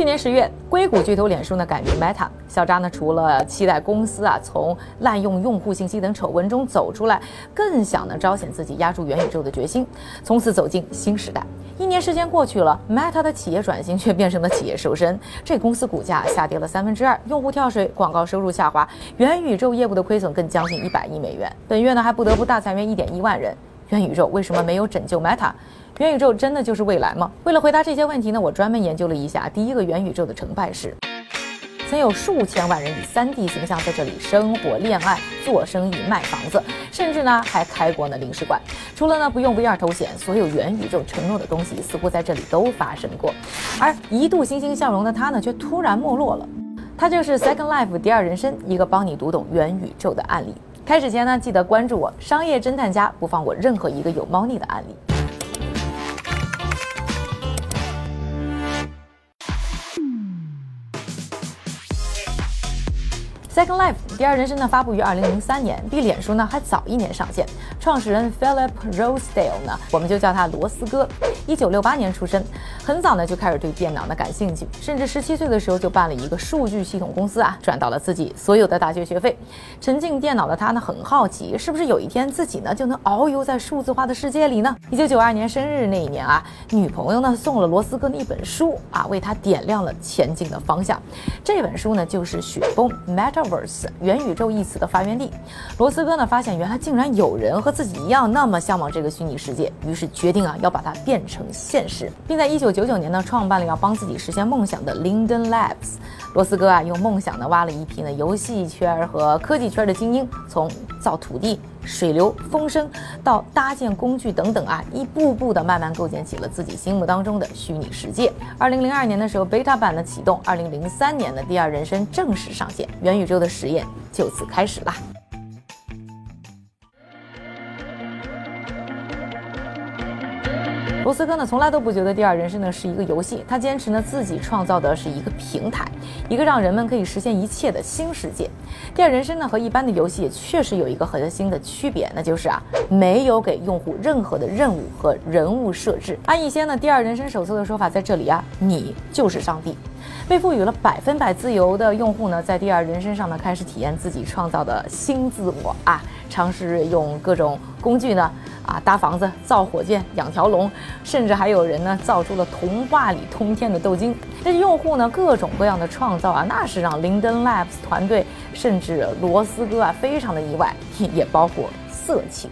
去年十月，硅谷巨头脸书呢改名 Meta，小扎呢除了期待公司啊从滥用用户信息等丑闻中走出来，更想呢彰显自己压住元宇宙的决心，从此走进新时代。一年时间过去了，Meta 的企业转型却变成了企业瘦身，这公司股价下跌了三分之二，用户跳水，广告收入下滑，元宇宙业务的亏损更将近一百亿美元。本月呢还不得不大裁员一点一万人。元宇宙为什么没有拯救 Meta？元宇宙真的就是未来吗？为了回答这些问题呢，我专门研究了一下第一个元宇宙的成败史。曾有数千万人以 3D 形象在这里生活、恋爱、做生意、卖房子，甚至呢还开过呢领事馆。除了呢不用 VR 头显，所有元宇宙承诺的东西似乎在这里都发生过。而一度欣欣向荣的他呢，却突然没落了。他就是 Second Life 第二人生，一个帮你读懂元宇宙的案例。开始前呢，记得关注我，商业侦探家不放过任何一个有猫腻的案例。Second Life 第二人生呢，发布于二零零三年，比脸书呢还早一年上线。创始人 Philip Rosedale 呢，我们就叫他罗斯哥。一九六八年出生，很早呢就开始对电脑呢感兴趣，甚至十七岁的时候就办了一个数据系统公司啊，赚到了自己所有的大学学费。沉浸电脑的他呢，很好奇，是不是有一天自己呢就能遨游在数字化的世界里呢？一九九二年生日那一年啊，女朋友呢送了罗斯哥的一本书啊，为他点亮了前进的方向。这本书呢就是《雪崩》（Metaverse） 元宇宙一词的发源地。罗斯哥呢发现，原来竟然有人和自己一样那么向往这个虚拟世界，于是决定啊要把它变成。现实，并在一九九九九年呢创办了要帮自己实现梦想的 Linden Labs。罗斯哥啊用梦想呢挖了一批呢游戏圈和科技圈的精英，从造土地、水流、风声到搭建工具等等啊，一步步的慢慢构建起了自己心目当中的虚拟世界。二零零二年的时候，beta 版的启动，二零零三年的第二人生正式上线，元宇宙的实验就此开始啦。罗斯科呢，从来都不觉得《第二人生》呢是一个游戏，他坚持呢自己创造的是一个平台，一个让人们可以实现一切的新世界。《第二人生》呢和一般的游戏也确实有一个核心的区别，那就是啊没有给用户任何的任务和人物设置。按一些呢《第二人生》手册的说法，在这里啊你就是上帝，被赋予了百分百自由的用户呢，在《第二人生》上呢开始体验自己创造的新自我啊，尝试用各种工具呢。啊，搭房子、造火箭、养条龙，甚至还有人呢造出了童话里通天的豆金。这些用户呢各种各样的创造啊，那是让 Linden Labs 团队甚至罗斯哥啊非常的意外，也包括色情。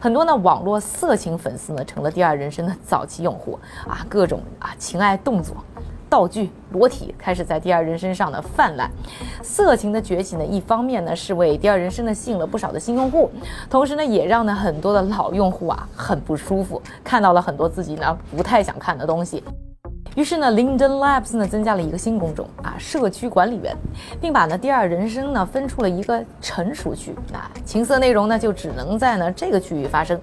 很多呢网络色情粉丝呢成了第二人生的早期用户啊，各种啊情爱动作。道具裸体开始在第二人身上的泛滥，色情的崛起呢，一方面呢是为第二人生呢吸引了不少的新用户，同时呢也让呢很多的老用户啊很不舒服，看到了很多自己呢不太想看的东西。于是呢，Linden Labs 呢增加了一个新工种啊，社区管理员，并把呢第二人生呢分出了一个成熟区，那情色内容呢就只能在呢这个区域发生。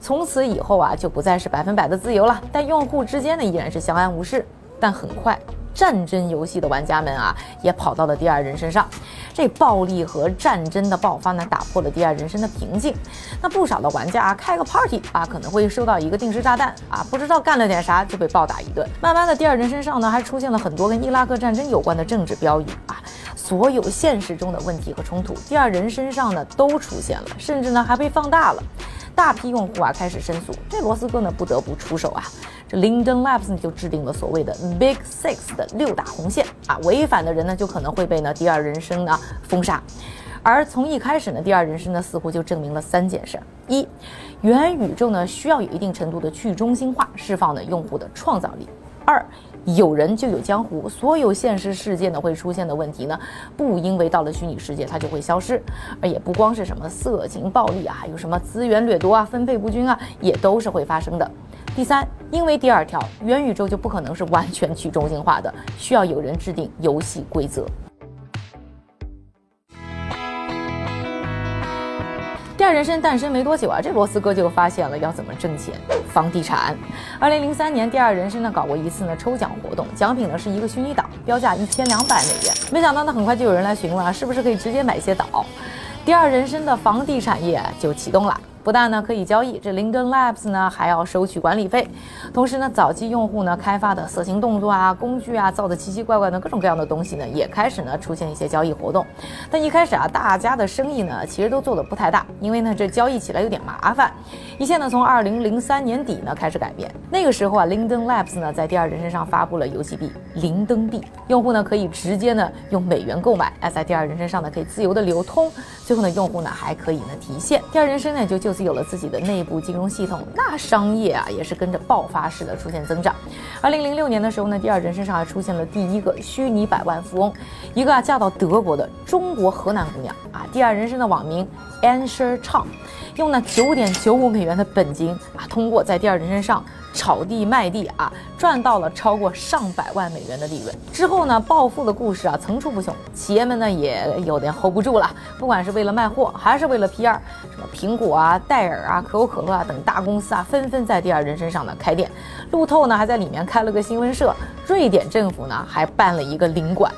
从此以后啊就不再是百分百的自由了，但用户之间呢依然是相安无事。但很快，战争游戏的玩家们啊，也跑到了第二人身上。这暴力和战争的爆发呢，打破了第二人生的平静。那不少的玩家啊，开个 party 啊，可能会收到一个定时炸弹啊，不知道干了点啥就被暴打一顿。慢慢的，第二人身上呢，还出现了很多跟伊拉克战争有关的政治标语啊。所有现实中的问题和冲突，第二人身上呢都出现了，甚至呢还被放大了。大批用户啊开始申诉，这罗斯哥呢不得不出手啊。这 Linden Labs 就制定了所谓的 Big Six 的六大红线啊，违反的人呢就可能会被呢第二人生呢封杀。而从一开始呢，第二人生呢似乎就证明了三件事：一，元宇宙呢需要有一定程度的去中心化，释放呢用户的创造力；二。有人就有江湖，所有现实世界呢会出现的问题呢，不因为到了虚拟世界它就会消失，而也不光是什么色情暴力啊，还有什么资源掠夺啊、分配不均啊，也都是会发生的。第三，因为第二条，元宇宙就不可能是完全去中心化的，需要有人制定游戏规则。第二人生诞生没多久啊，这罗斯哥就发现了要怎么挣钱，房地产。二零零三年，第二人生呢搞过一次呢抽奖活动，奖品呢是一个虚拟岛，标价一千两百美元。没想到呢，很快就有人来询问啊，是不是可以直接买一些岛？第二人生的房地产业就启动了。不但呢可以交易，这 Linden Labs 呢还要收取管理费。同时呢，早期用户呢开发的色情动作啊、工具啊，造的奇奇怪怪的各种各样的东西呢，也开始呢出现一些交易活动。但一开始啊，大家的生意呢其实都做的不太大，因为呢这交易起来有点麻烦。一切呢从二零零三年底呢开始改变。那个时候啊，Linden Labs 呢在第二人身上发布了游戏币灵登币，用户呢可以直接呢用美元购买，哎，在第二人身上呢可以自由的流通。最后呢，用户呢还可以呢提现。第二人生呢就就此有了自己的内部金融系统，那商业啊也是跟着爆发式的出现增长。二零零六年的时候呢，第二人身上还出现了第一个虚拟百万富翁，一个啊嫁到德国的中国河南姑娘啊。第二人生的网名 Ansher 唱用呢九点九五美元的本金啊，通过在第二人身上。炒地卖地啊，赚到了超过上百万美元的利润。之后呢，暴富的故事啊层出不穷，企业们呢也有点 hold 不住了。不管是为了卖货，还是为了 PR，什么苹果啊、戴尔啊、可口可乐啊等大公司啊，纷纷在第二人身上呢开店。路透呢还在里面开了个新闻社，瑞典政府呢还办了一个领馆。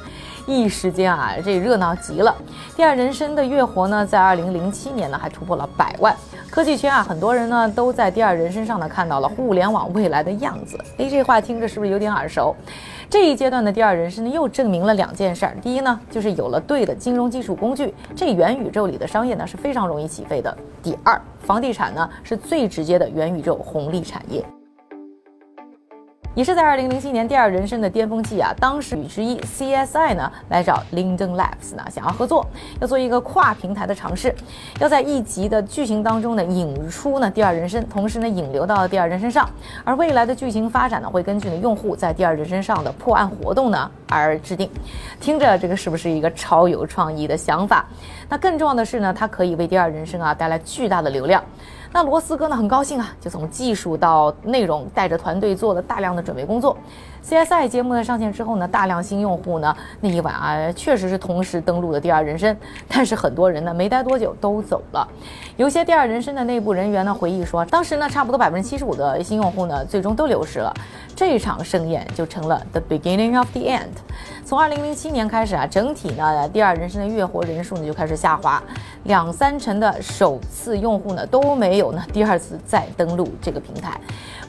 一时间啊，这热闹极了。第二人生的月活呢，在二零零七年呢还突破了百万。科技圈啊，很多人呢都在第二人身上呢看到了互联网未来的样子。诶，这话听着是不是有点耳熟？这一阶段的第二人生呢，又证明了两件事儿。第一呢，就是有了对的金融技术工具，这元宇宙里的商业呢是非常容易起飞的。第二，房地产呢是最直接的元宇宙红利产业。也是在二零零七年第二人生的巅峰期啊，当时与之一 CSI 呢来找 Linden Labs 呢想要合作，要做一个跨平台的尝试，要在一集的剧情当中呢引出呢第二人生，同时呢引流到第二人身上，而未来的剧情发展呢会根据呢用户在第二人身上的破案活动呢而制定。听着这个是不是一个超有创意的想法？那更重要的是呢，它可以为第二人生啊带来巨大的流量。那罗斯哥呢很高兴啊，就从技术到内容，带着团队做了大量的准备工作。CSI 节目的上线之后呢，大量新用户呢那一晚啊，确实是同时登录的第二人生，但是很多人呢没待多久都走了。有些第二人生的内部人员呢回忆说，当时呢差不多百分之七十五的新用户呢最终都流失了，这场盛宴就成了 the beginning of the end。从二零零七年开始啊，整体呢第二人生的月活人数呢就开始下滑，两三成的首次用户呢都没有呢第二次再登录这个平台。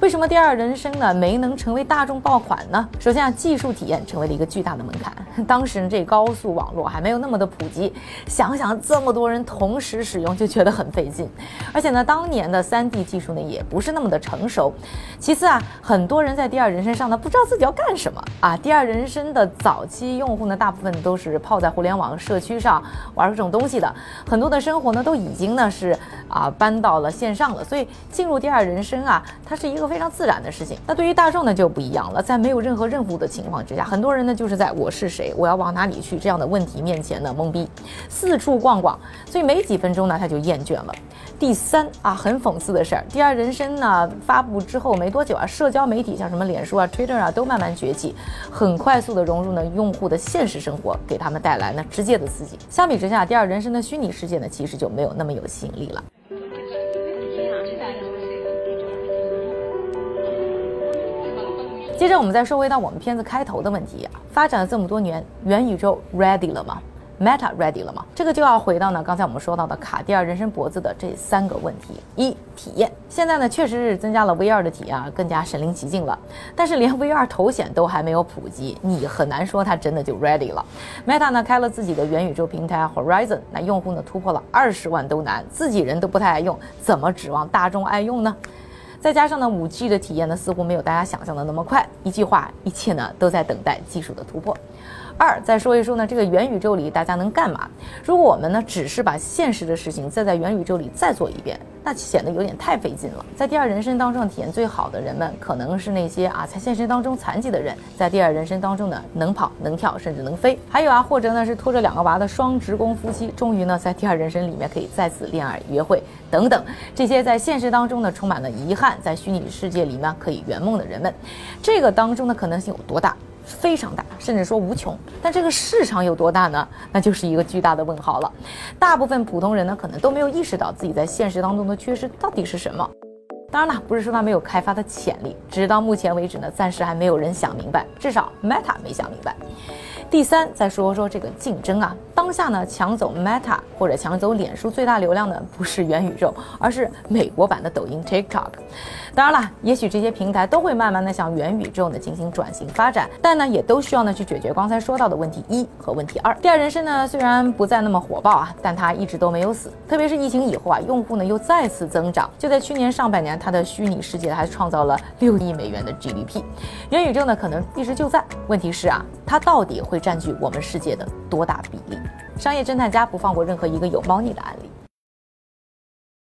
为什么第二人生呢没能成为大众爆款呢？首先啊，技术体验成为了一个巨大的门槛。当时这高速网络还没有那么的普及，想想这么多人同时使用就觉得很费劲。而且呢，当年的三 D 技术呢也不是那么的成熟。其次啊，很多人在第二人生上呢不知道自己要干什么啊。第二人生的早期用户呢，大部分都是泡在互联网社区上玩这种东西的，很多的生活呢都已经呢是啊搬到了线上了。所以进入第二人生啊，它是一个。非常自然的事情。那对于大众呢就不一样了，在没有有任何任务的情况之下，很多人呢就是在我是谁，我要往哪里去这样的问题面前呢懵逼，四处逛逛，所以没几分钟呢他就厌倦了。第三啊，很讽刺的事儿，第二人生呢发布之后没多久啊，社交媒体像什么脸书啊、Twitter 啊都慢慢崛起，很快速的融入呢用户的现实生活，给他们带来呢直接的刺激。相比之下，第二人生的虚拟世界呢其实就没有那么有吸引力了。接着，我们再说回到我们片子开头的问题啊，发展了这么多年，元宇宙 ready 了吗？Meta ready 了吗？这个就要回到呢，刚才我们说到的卡地尔人生脖子的这三个问题：一、体验。现在呢，确实是增加了 VR 的体验啊，更加身临其境了。但是连 VR 头显都还没有普及，你很难说它真的就 ready 了。Meta 呢开了自己的元宇宙平台 Horizon，那用户呢突破了二十万都难，自己人都不太爱用，怎么指望大众爱用呢？再加上呢，五 G 的体验呢，似乎没有大家想象的那么快。一句话，一切呢都在等待技术的突破。二，再说一说呢，这个元宇宙里大家能干嘛？如果我们呢只是把现实的事情再在元宇宙里再做一遍，那显得有点太费劲了。在第二人生当中体验最好的人们，可能是那些啊在现实当中残疾的人，在第二人生当中呢能跑能跳甚至能飞。还有啊，或者呢是拖着两个娃的双职工夫妻，终于呢在第二人生里面可以再次恋爱约会等等。这些在现实当中呢充满了遗憾，在虚拟世界里呢可以圆梦的人们，这个当中的可能性有多大？非常大，甚至说无穷，但这个市场有多大呢？那就是一个巨大的问号了。大部分普通人呢，可能都没有意识到自己在现实当中的缺失到底是什么。当然了，不是说它没有开发的潜力，只是到目前为止呢，暂时还没有人想明白，至少 Meta 没想明白。第三，再说说这个竞争啊，当下呢，抢走 Meta 或者抢走脸书最大流量的不是元宇宙，而是美国版的抖音 TikTok。当然了，也许这些平台都会慢慢的向元宇宙呢进行转型发展，但呢，也都需要呢去解决刚才说到的问题一和问题二。第二人生呢，虽然不再那么火爆啊，但它一直都没有死，特别是疫情以后啊，用户呢又再次增长。就在去年上半年它的虚拟世界还创造了六亿美元的 GDP。元宇宙呢，可能一直就在，问题是啊，它到底会占据我们世界的多大比例？商业侦探家不放过任何一个有猫腻的案例。